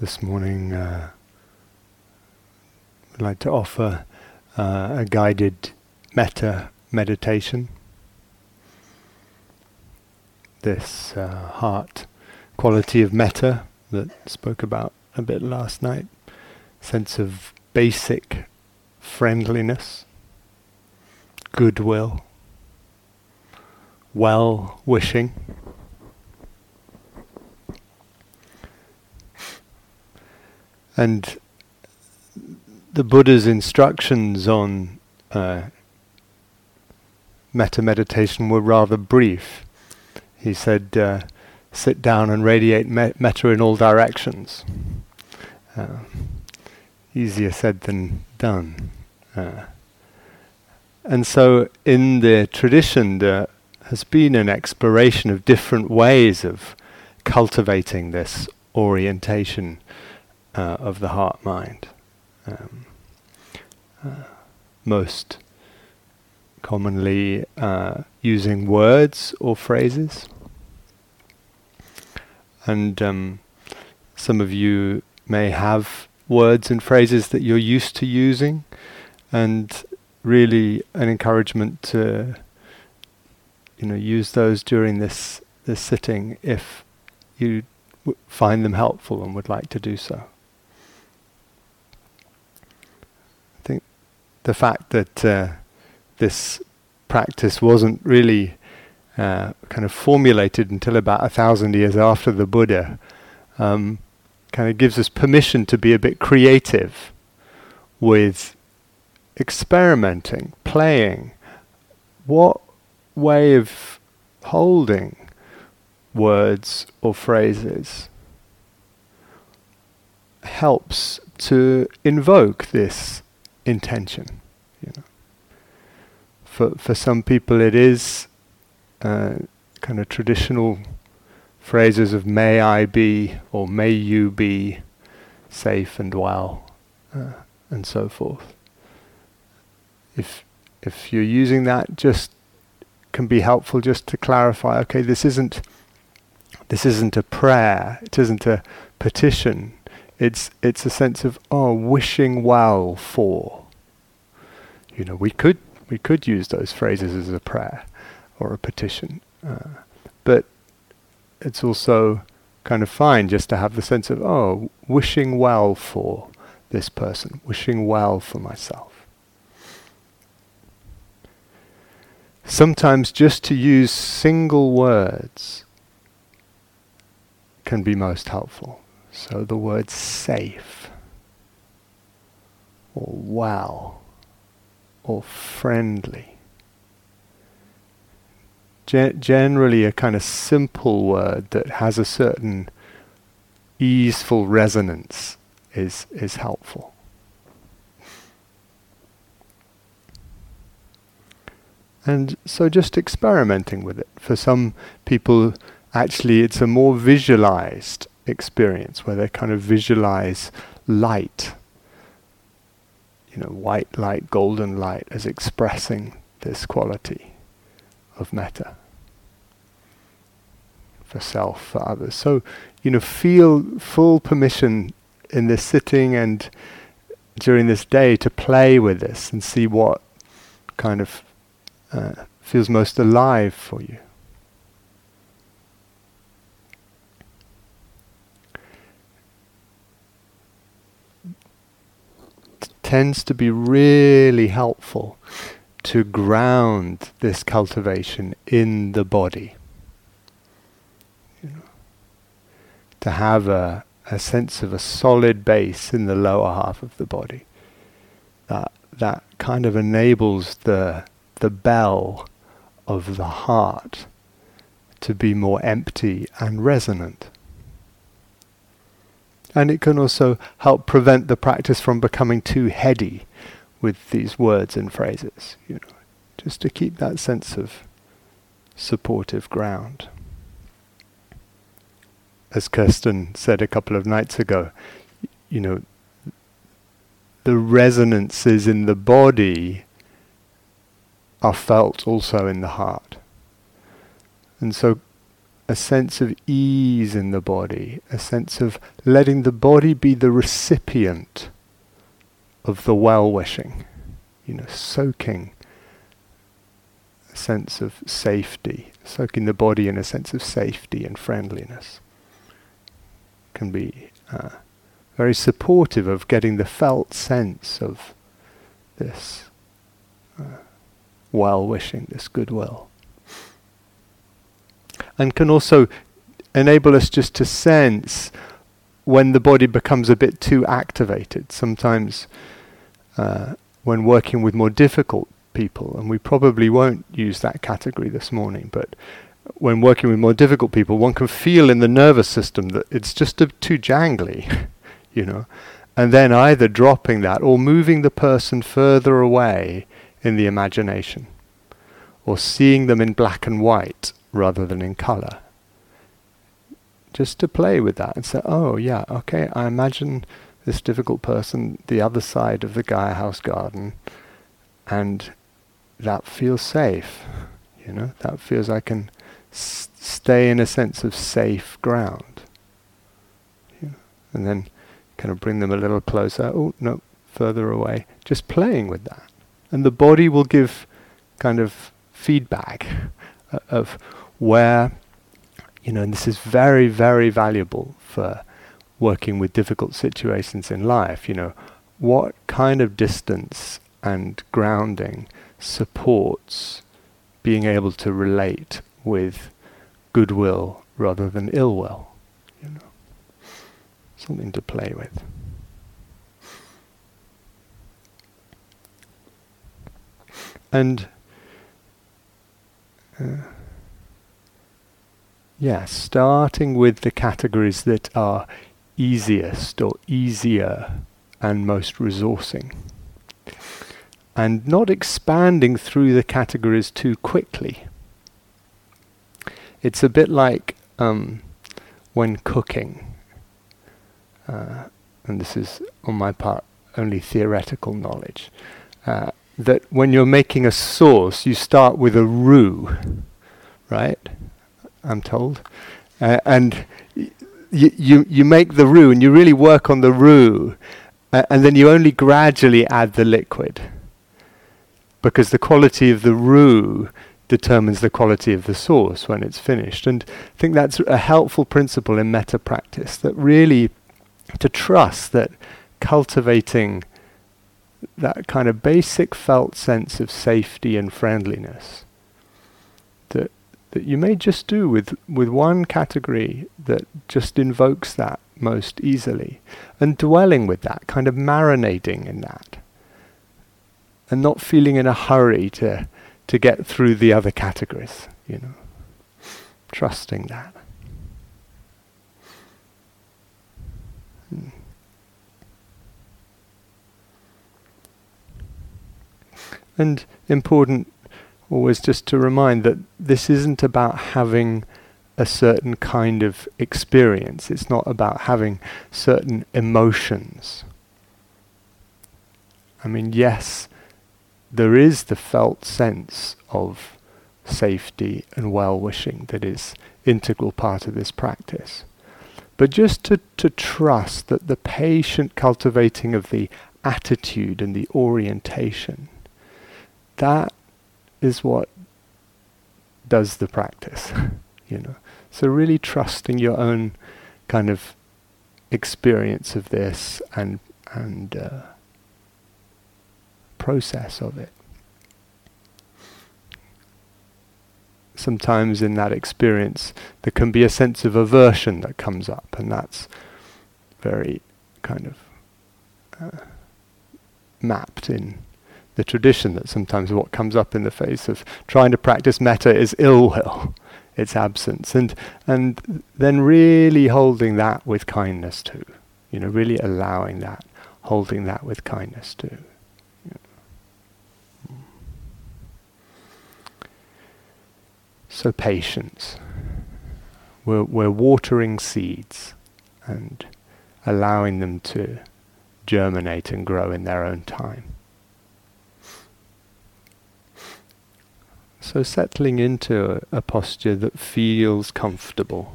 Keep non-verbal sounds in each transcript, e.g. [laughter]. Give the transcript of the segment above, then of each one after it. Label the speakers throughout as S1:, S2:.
S1: this morning uh, I'd like to offer uh, a guided metta meditation. This uh, heart quality of metta that spoke about a bit last night, sense of basic friendliness, goodwill, well wishing. And the Buddha's instructions on uh, metta meditation were rather brief. He said, uh, sit down and radiate me- metta in all directions. Uh, easier said than done. Uh, and so, in the tradition, there has been an exploration of different ways of cultivating this orientation uh, of the heart mind. Um, uh, most commonly uh, using words or phrases. And um, some of you may have words and phrases that you're used to using, and really an encouragement to you know use those during this this sitting if you w- find them helpful and would like to do so. I think the fact that uh, this practice wasn't really uh, kind of formulated until about a thousand years after the Buddha um, kind of gives us permission to be a bit creative with experimenting, playing. What way of holding words or phrases helps to invoke this intention. You know, for for some people, it is uh, kind of traditional phrases of "May I be" or "May you be safe and well," uh, and so forth. If if you're using that, just can be helpful just to clarify. Okay, this isn't this isn't a prayer. It isn't a petition. It's it's a sense of oh, wishing well for. You know, we could we could use those phrases as a prayer or a petition, uh, but it's also kind of fine just to have the sense of oh, wishing well for this person, wishing well for myself. Sometimes just to use single words can be most helpful. So the word safe, or well, or friendly. Gen- generally, a kind of simple word that has a certain easeful resonance is, is helpful. And so just experimenting with it. For some people, actually, it's a more visualized experience where they kind of visualize light, you know, white light, golden light, as expressing this quality of metta for self, for others. So, you know, feel full permission in this sitting and during this day to play with this and see what kind of uh, feels most alive for you. Tends to be really helpful to ground this cultivation in the body. You know, to have a, a sense of a solid base in the lower half of the body. That that kind of enables the the bell of the heart to be more empty and resonant. And it can also help prevent the practice from becoming too heady with these words and phrases, you know, just to keep that sense of supportive ground. As Kirsten said a couple of nights ago, you know, the resonances in the body are felt also in the heart. And so a sense of ease in the body, a sense of letting the body be the recipient of the well wishing, you know, soaking a sense of safety, soaking the body in a sense of safety and friendliness can be uh, very supportive of getting the felt sense of this uh, well wishing, this goodwill. And can also enable us just to sense when the body becomes a bit too activated. Sometimes, uh, when working with more difficult people, and we probably won't use that category this morning, but when working with more difficult people, one can feel in the nervous system that it's just a, too jangly, [laughs] you know, and then either dropping that or moving the person further away in the imagination, or seeing them in black and white rather than in color. Just to play with that and say, oh, yeah, okay, I imagine this difficult person the other side of the Gaia House garden, and that feels safe. You know, that feels I can s- stay in a sense of safe ground. Yeah. And then kind of bring them a little closer. Oh, no, further away. Just playing with that. And the body will give kind of feedback uh, of where, you know, and this is very, very valuable for working with difficult situations in life, you know, what kind of distance and grounding supports being able to relate with goodwill rather than ill will, you know. Something to play with. And uh, yeah, starting with the categories that are easiest or easier and most resourcing. And not expanding through the categories too quickly. It's a bit like um, when cooking, uh, and this is on my part only theoretical knowledge, uh, that when you're making a sauce, you start with a roux, right? I'm told. Uh, and y- you, you make the roux and you really work on the roux, uh, and then you only gradually add the liquid. Because the quality of the roux determines the quality of the sauce when it's finished. And I think that's a helpful principle in metta practice that really to trust that cultivating that kind of basic felt sense of safety and friendliness that that you may just do with, with one category that just invokes that most easily. And dwelling with that, kind of marinating in that. And not feeling in a hurry to, to get through the other categories, you know. Trusting that. Hmm. And important always just to remind that this isn't about having a certain kind of experience. It's not about having certain emotions. I mean, yes, there is the felt sense of safety and well wishing that is integral part of this practice. But just to, to trust that the patient cultivating of the attitude and the orientation, that is what does the practice, [laughs] you know. So really trusting your own kind of experience of this and and uh, process of it. Sometimes in that experience, there can be a sense of aversion that comes up, and that's very kind of uh, mapped in the tradition that sometimes what comes up in the face of trying to practice metta is ill will, its absence, and and then really holding that with kindness too, you know, really allowing that, holding that with kindness too. So patience. We're, we're watering seeds and allowing them to germinate and grow in their own time. So settling into a, a posture that feels comfortable.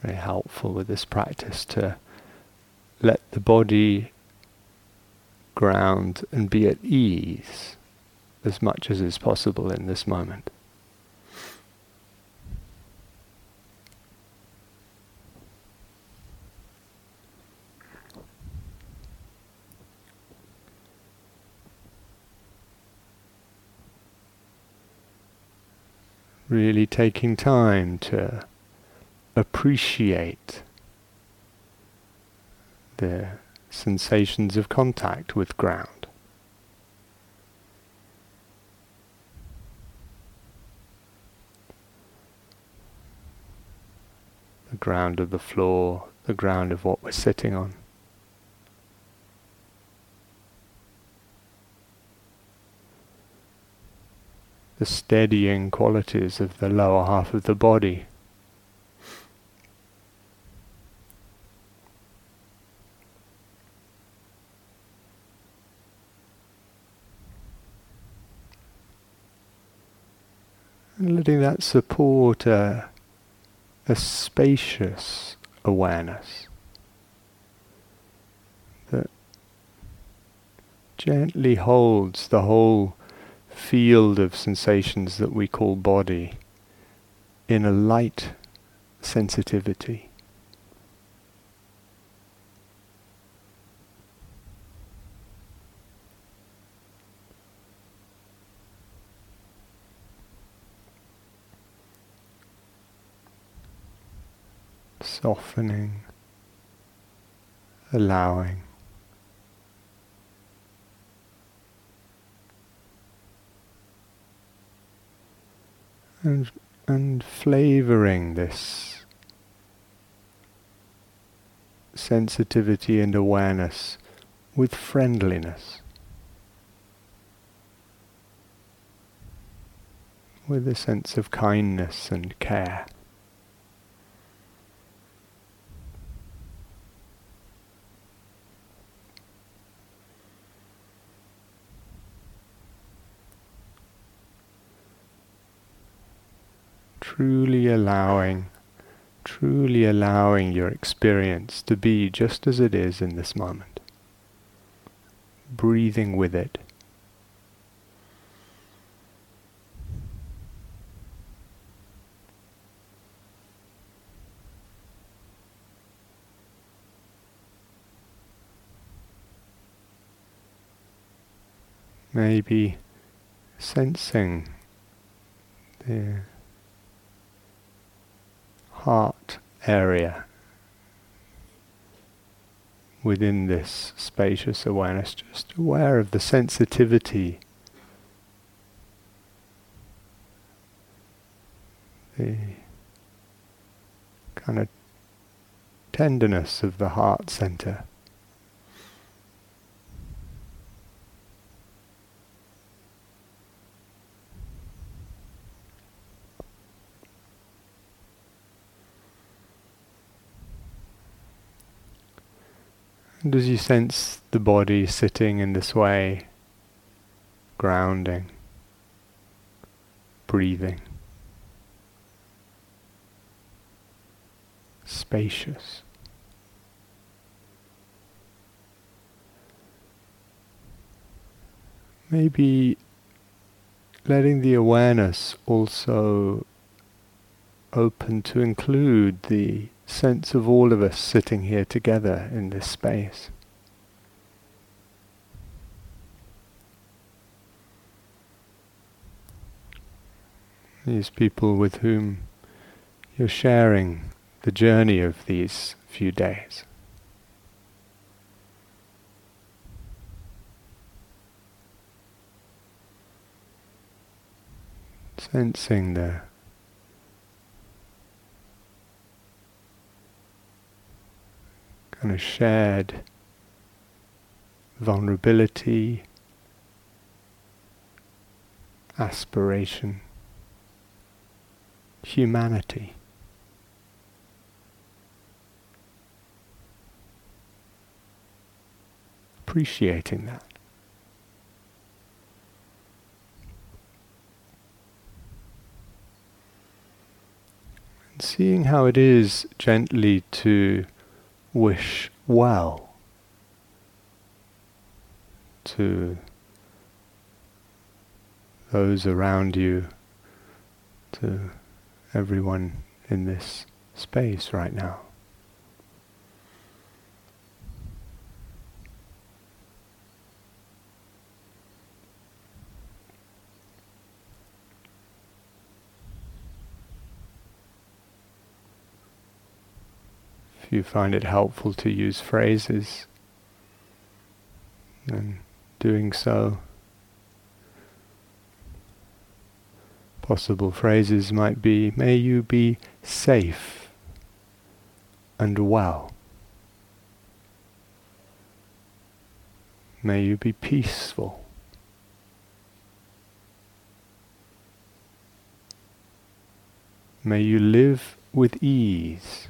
S1: Very helpful with this practice to let the body ground and be at ease as much as is possible in this moment. Really taking time to appreciate the sensations of contact with ground. The ground of the floor, the ground of what we're sitting on. The steadying qualities of the lower half of the body. And letting that support a, a spacious awareness that gently holds the whole field of sensations that we call body in a light sensitivity. Softening, allowing. And, and flavoring this sensitivity and awareness with friendliness, with a sense of kindness and care. Truly allowing, truly allowing your experience to be just as it is in this moment. Breathing with it. Maybe sensing the heart area within this spacious awareness, just aware of the sensitivity, the kind of tenderness of the heart center. As you sense the body sitting in this way, grounding, breathing, spacious. Maybe letting the awareness also open to include the sense of all of us sitting here together in this space. These people with whom you're sharing the journey of these few days. Sensing the kind of shared vulnerability, aspiration, humanity. appreciating that. And seeing how it is gently to wish well to those around you, to everyone in this space right now. If you find it helpful to use phrases, then doing so. Possible phrases might be, may you be safe and well. May you be peaceful. May you live with ease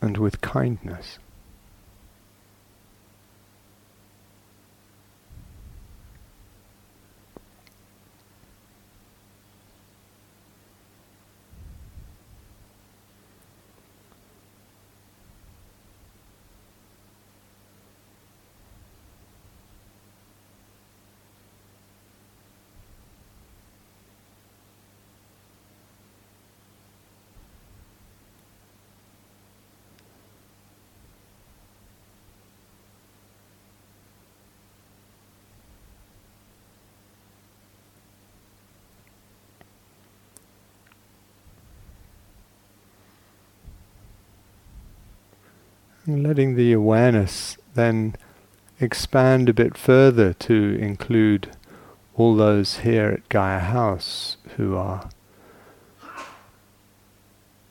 S1: and with kindness. Letting the awareness then expand a bit further to include all those here at Gaia House who are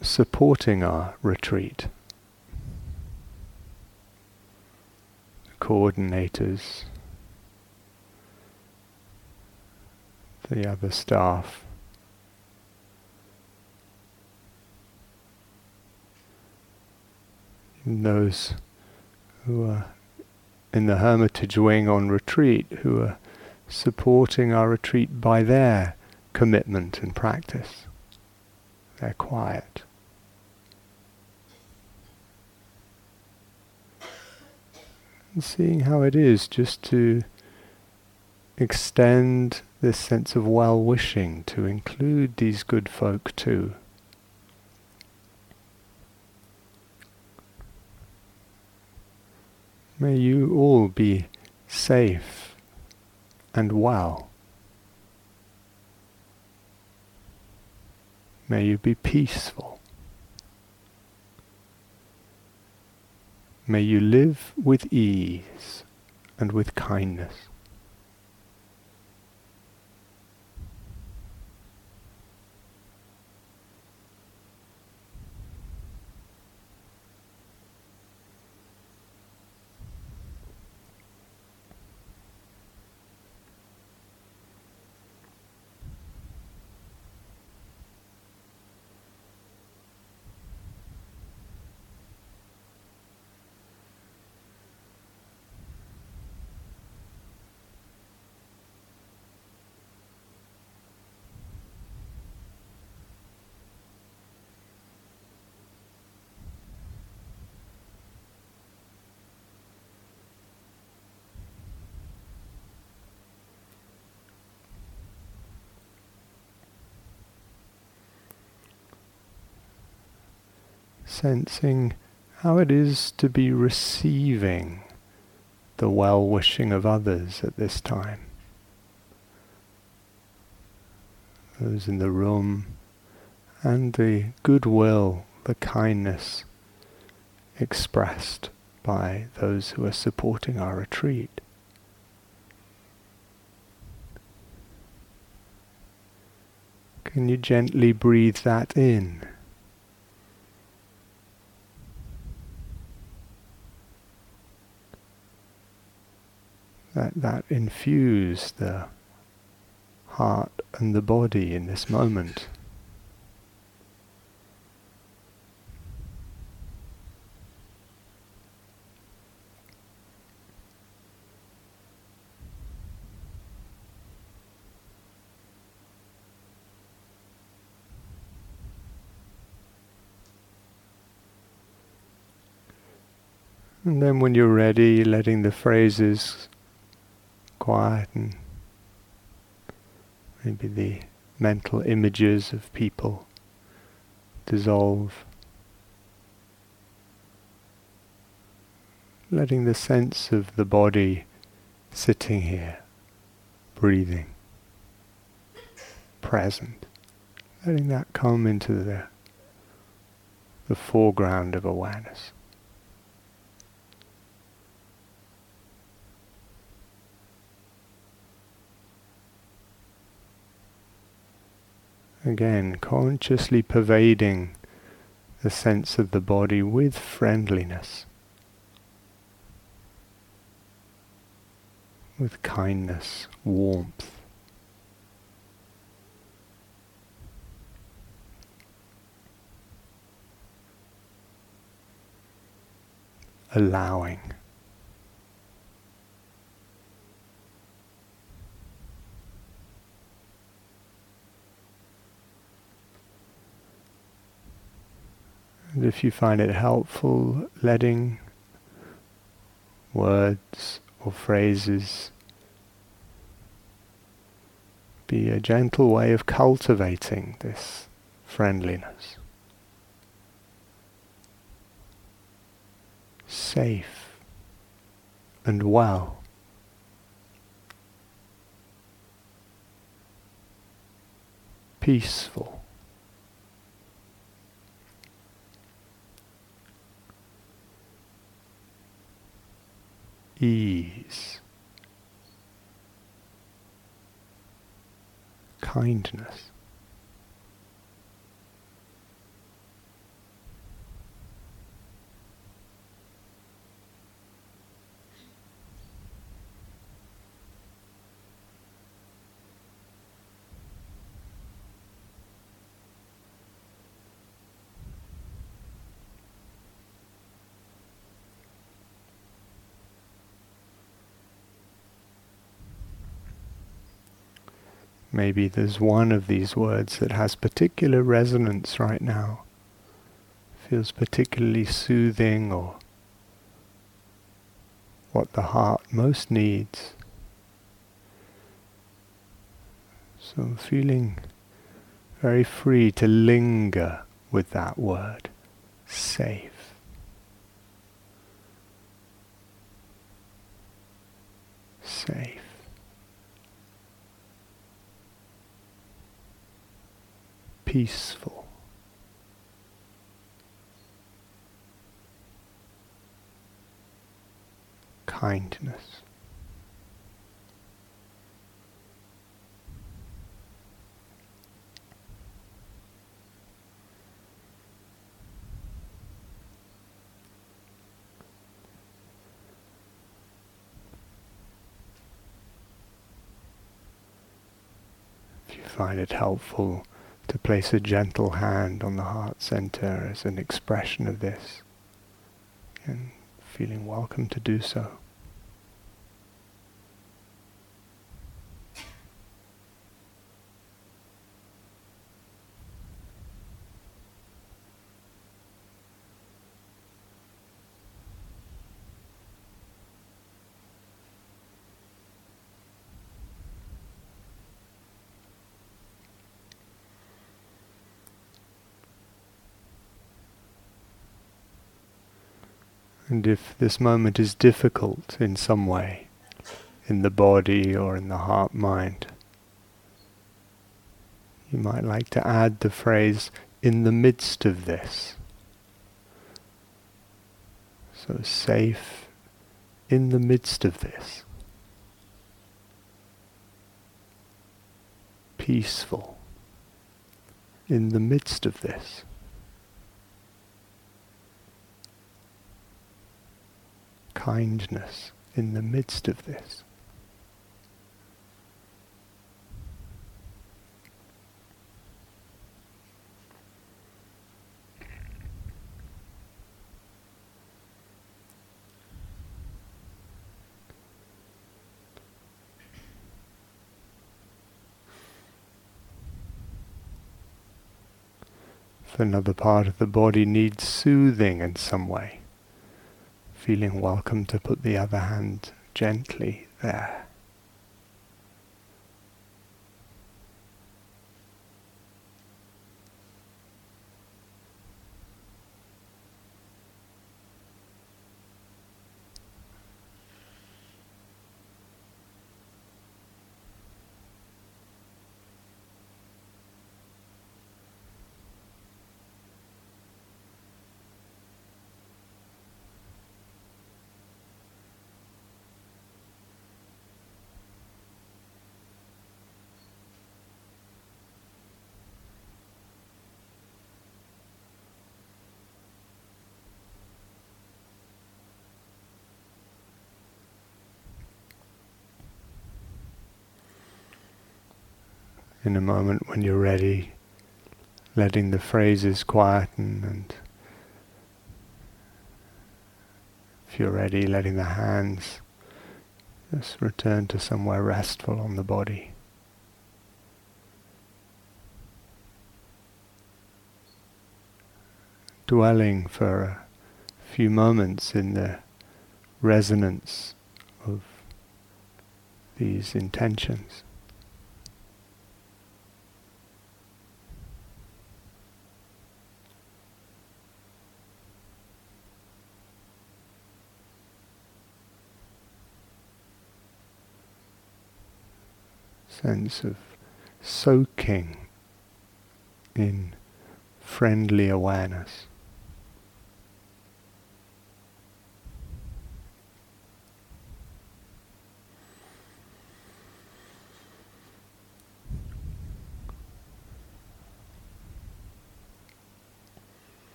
S1: supporting our retreat. coordinators, the other staff. Those who are in the hermitage wing on retreat, who are supporting our retreat by their commitment and practice. They're quiet. And seeing how it is just to extend this sense of well wishing to include these good folk too. May you all be safe and well. May you be peaceful. May you live with ease and with kindness. Sensing how it is to be receiving the well wishing of others at this time. Those in the room and the goodwill, the kindness expressed by those who are supporting our retreat. Can you gently breathe that in? that that infuse the heart and the body in this moment. And then when you're ready, letting the phrases quieten, maybe the mental images of people dissolve. Letting the sense of the body sitting here, breathing, present, letting that come into the, the foreground of awareness. Again, consciously pervading the sense of the body with friendliness, with kindness, warmth. Allowing. And if you find it helpful, letting words or phrases be a gentle way of cultivating this friendliness. Safe and well. Peaceful. Ease, kindness. Maybe there's one of these words that has particular resonance right now, feels particularly soothing or what the heart most needs. So feeling very free to linger with that word, safe. Safe. Peaceful. Kindness. If you find it helpful to place a gentle hand on the heart center as an expression of this, and feeling welcome to do so. And if this moment is difficult in some way, in the body or in the heart mind, you might like to add the phrase, in the midst of this. So safe in the midst of this. Peaceful in the midst of this. Kindness in the midst of this. Another part of the body needs soothing in some way, feeling welcome to put the other hand gently there. In a moment when you're ready, letting the phrases quieten and if you're ready, letting the hands just return to somewhere restful on the body. Dwelling for a few moments in the resonance of these intentions. Sense of soaking in friendly awareness.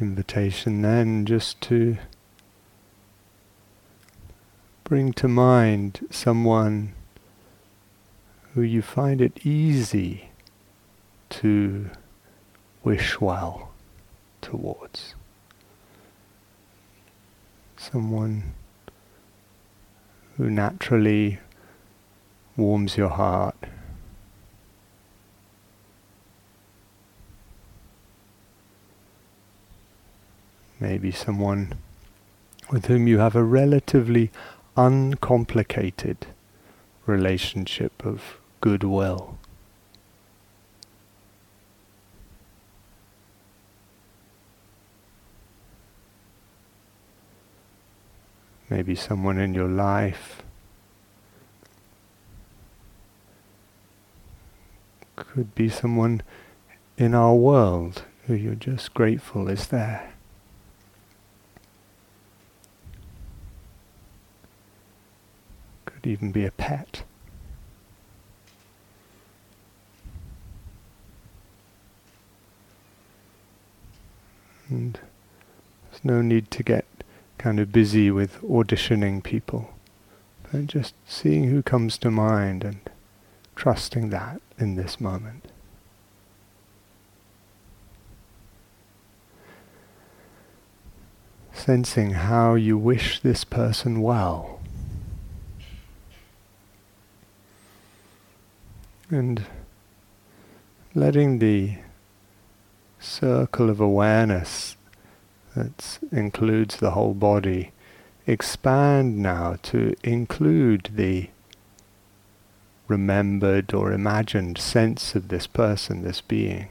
S1: Invitation then just to bring to mind someone who you find it easy to wish well towards. Someone who naturally warms your heart. Maybe someone with whom you have a relatively uncomplicated relationship of goodwill. Maybe someone in your life could be someone in our world who you're just grateful is there. Could even be a pet. And there's no need to get kind of busy with auditioning people, but just seeing who comes to mind and trusting that in this moment. Sensing how you wish this person well. And letting the circle of awareness that includes the whole body expand now to include the remembered or imagined sense of this person, this being.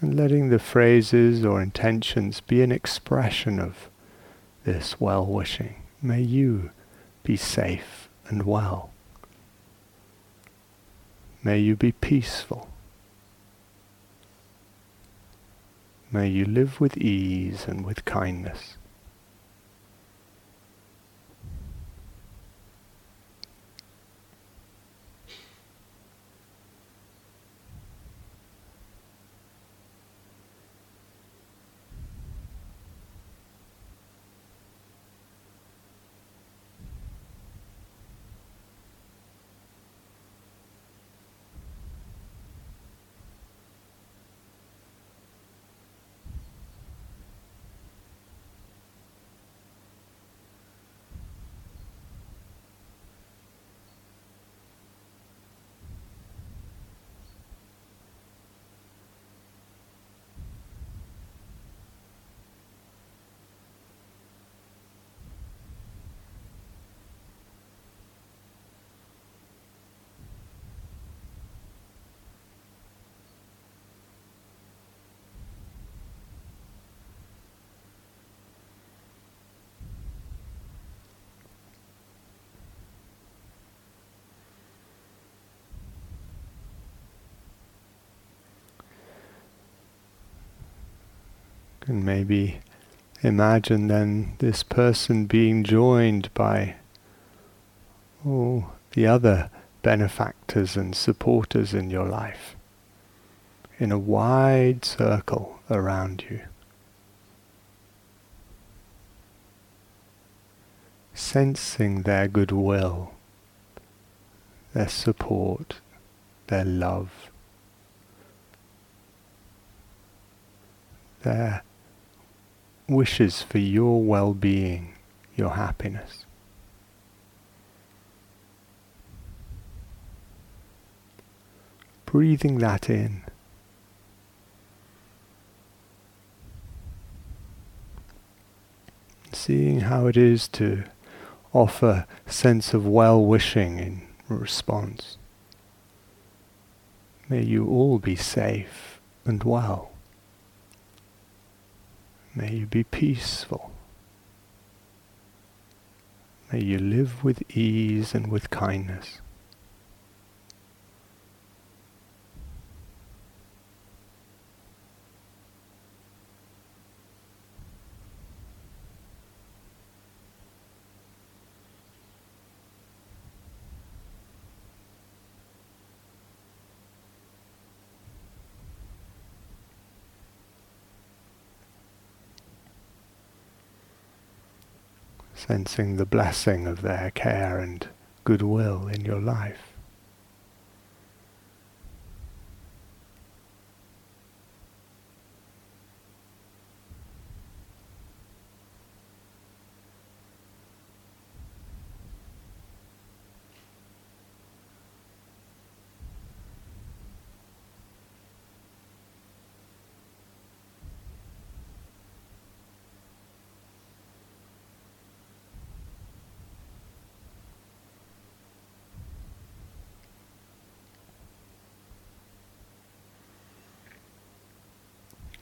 S1: And letting the phrases or intentions be an expression of this well wishing. May you be safe and well. May you be peaceful. May you live with ease and with kindness. And maybe imagine then this person being joined by all the other benefactors and supporters in your life in a wide circle around you. Sensing their goodwill, their support, their love, their wishes for your well-being, your happiness. Breathing that in. Seeing how it is to offer sense of well-wishing in response. May you all be safe and well. May you be peaceful. May you live with ease and with kindness. Sensing the blessing of their care and goodwill in your life.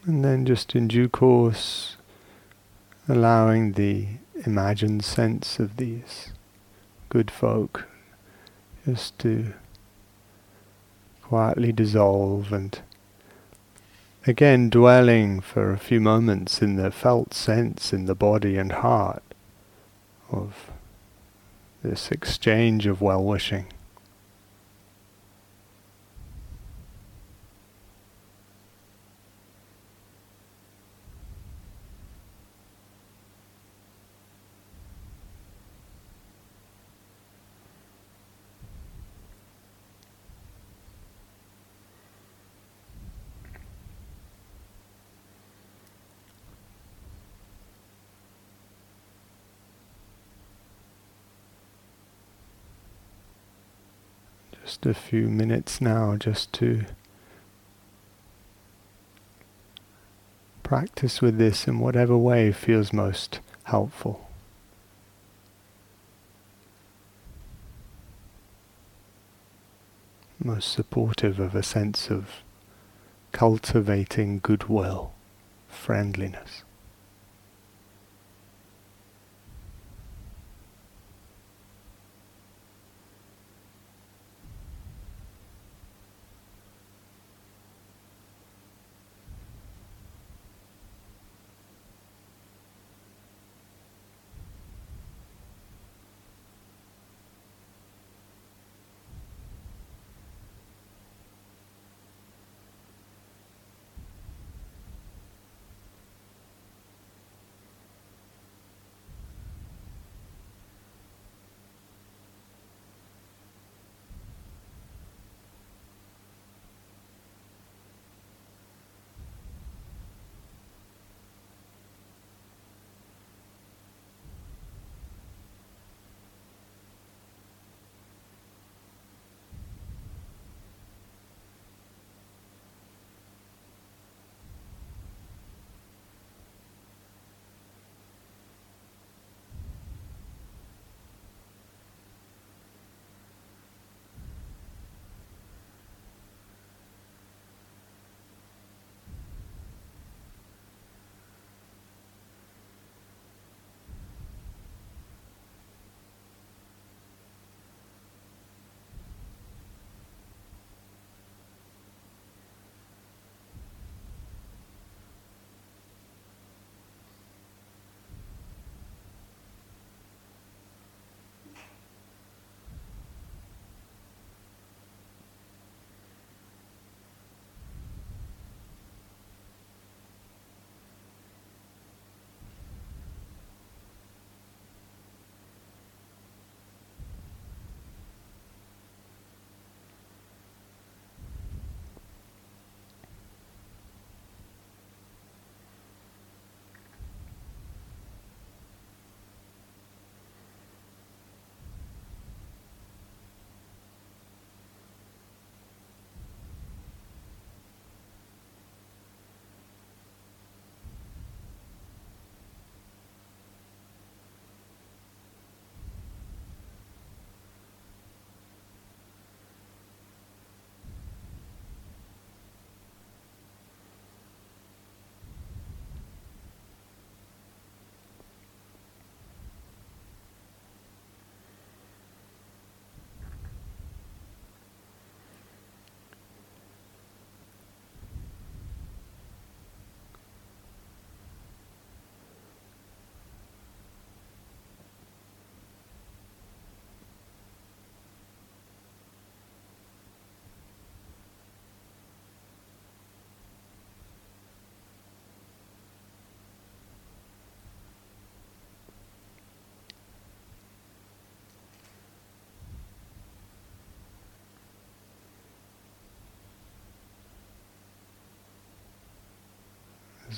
S1: And then just in due course, allowing the imagined sense of these good folk just to quietly dissolve and again dwelling for a few moments in the felt sense in the body and heart of this exchange of well-wishing. Just a few minutes now just to practice with this in whatever way feels most helpful. Most supportive of a sense of cultivating goodwill, friendliness.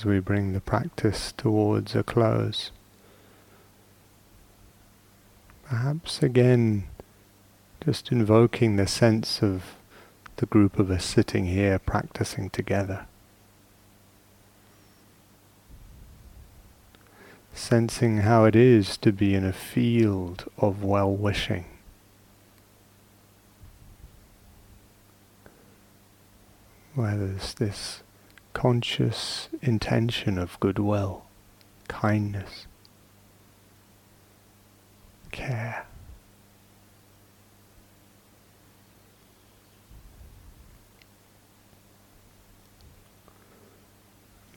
S1: As we bring the practice towards a close. Perhaps again, just invoking the sense of the group of us sitting here practicing together. Sensing how it is to be in a field of well wishing. Where there's this conscious intention of goodwill, kindness, care.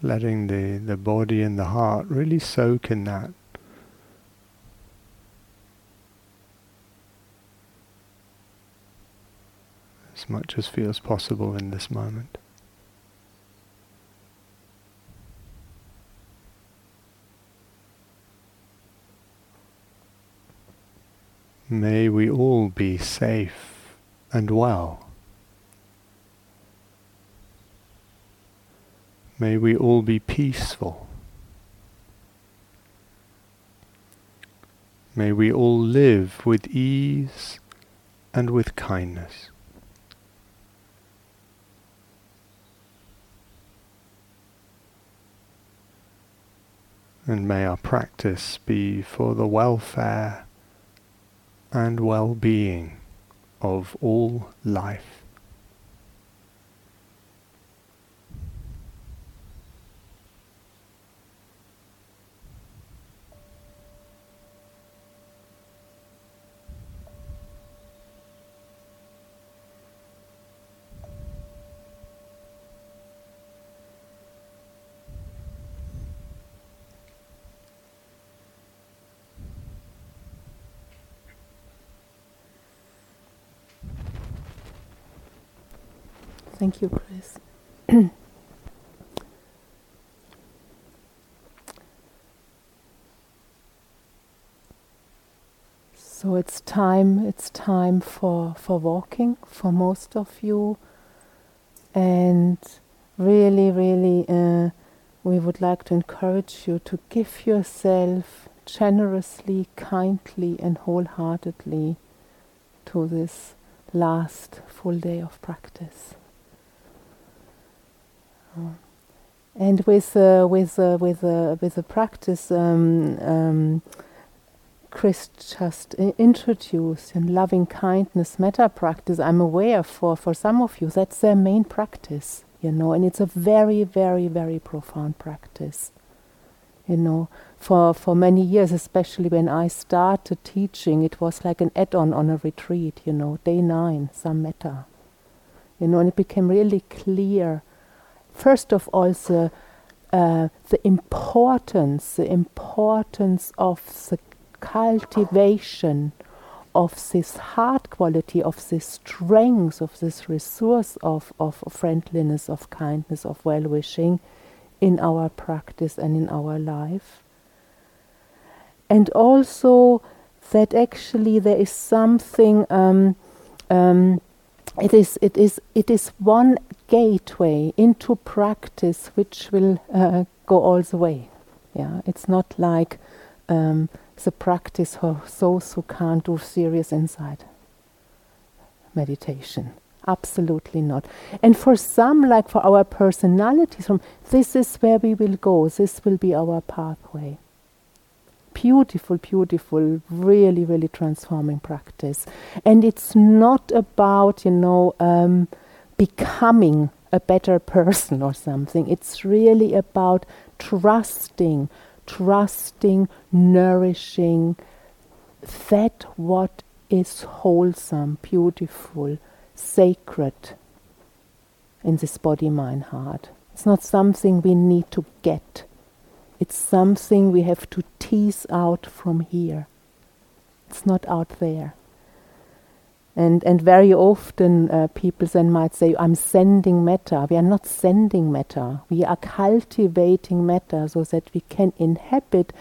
S1: letting the, the body and the heart really soak in that. As much as feels possible in this moment. May we all be safe and well. May we all be peaceful. May we all live with ease and with kindness. And may our practice be for the welfare and well-being of all life.
S2: Thank you, Chris. [clears throat] so it's time it's time for for walking for most of you and really really uh, we would like to encourage you to give yourself generously kindly and wholeheartedly to this last full day of practice and with uh, with uh, with uh, with the practice, um, um, Chris just introduced in loving kindness metta practice. I'm aware for for some of you that's their main practice, you know, and it's a very very very profound practice. You know, for for many years, especially when I started teaching, it was like an add-on on a retreat. You know, day nine, some metta. You know, and it became really clear first of all the uh, the importance, the importance of the cultivation of this heart quality, of this strength, of this resource of, of friendliness, of kindness, of well wishing in our practice and in our life. And also that actually there is something um, um, it is it is it is one gateway into practice which will uh, go all the way. Yeah, it's not like um, the practice for those who can't do serious insight meditation. Absolutely not. And for some, like for our personalities, from this is where we will go. This will be our pathway beautiful, beautiful, really, really transforming practice. And it's not about, you know, um, becoming a better person or something. It's really about trusting, trusting, nourishing that what is wholesome, beautiful, sacred in this body, mind, heart. It's not something we need to get. It's something we have to tease out from here. It's not out there. And, and very often uh, people then might say, I'm sending metta. We are not sending metta. We are cultivating metta so that we can inhabit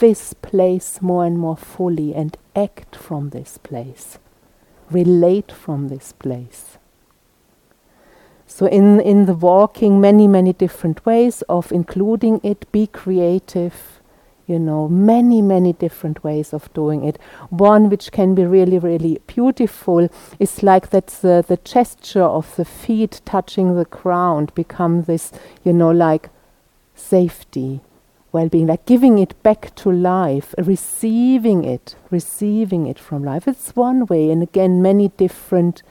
S2: this place more and more fully and act from this place, relate from this place. So in in the walking, many many different ways of including it. Be creative, you know, many many different ways of doing it. One which can be really really beautiful is like that the the gesture of the feet touching the ground become this, you know, like safety, well-being, like giving it back to life, receiving it, receiving it from life. It's one way, and again, many different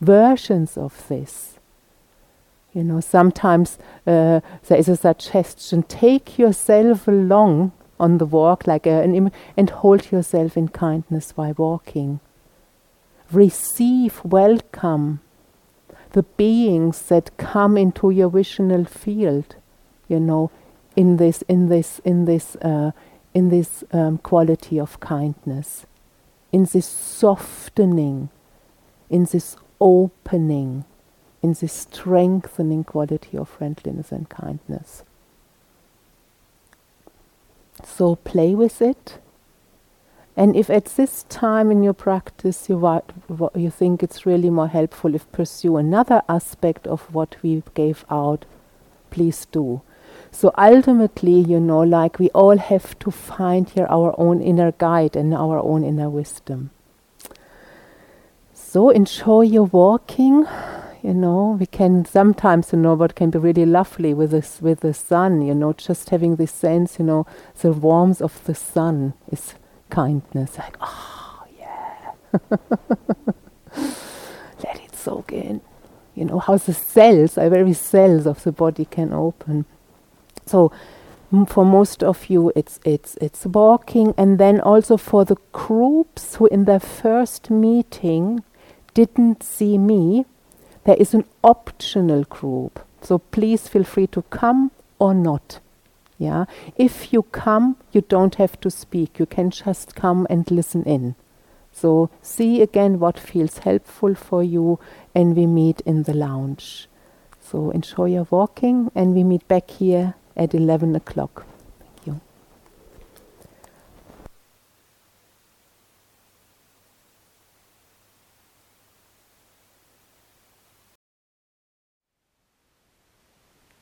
S2: versions of this. You know, sometimes uh, there is a suggestion: take yourself along on the walk, like a, an Im- and hold yourself in kindness while walking. Receive, welcome the beings that come into your visional field. You know, in this in this in this uh, in this um, quality of kindness, in this softening, in this opening, in this strengthening quality of friendliness and kindness. So play with it. And if at this time in your practice you, you think it's really more helpful if pursue another aspect of what we gave out, please do. So ultimately, you know, like we all have to find here our own inner guide and our own inner wisdom. So enjoy your walking. You know, we can sometimes, you know, what can be really lovely with this, with the sun. You know, just having this sense, you know, the warmth of the sun is kindness. Like, oh yeah, [laughs] let it soak in. You know how the cells, the very cells of the body can open. So for most of you it's it's it's walking and then also for the groups who in their first meeting didn't see me there is an optional group so please feel free to come or not yeah? If you come you don't have to speak. You can just come and listen in. So see again what feels helpful for you and we meet in the lounge. So enjoy your walking and we meet back here at 11 o'clock. Thank you.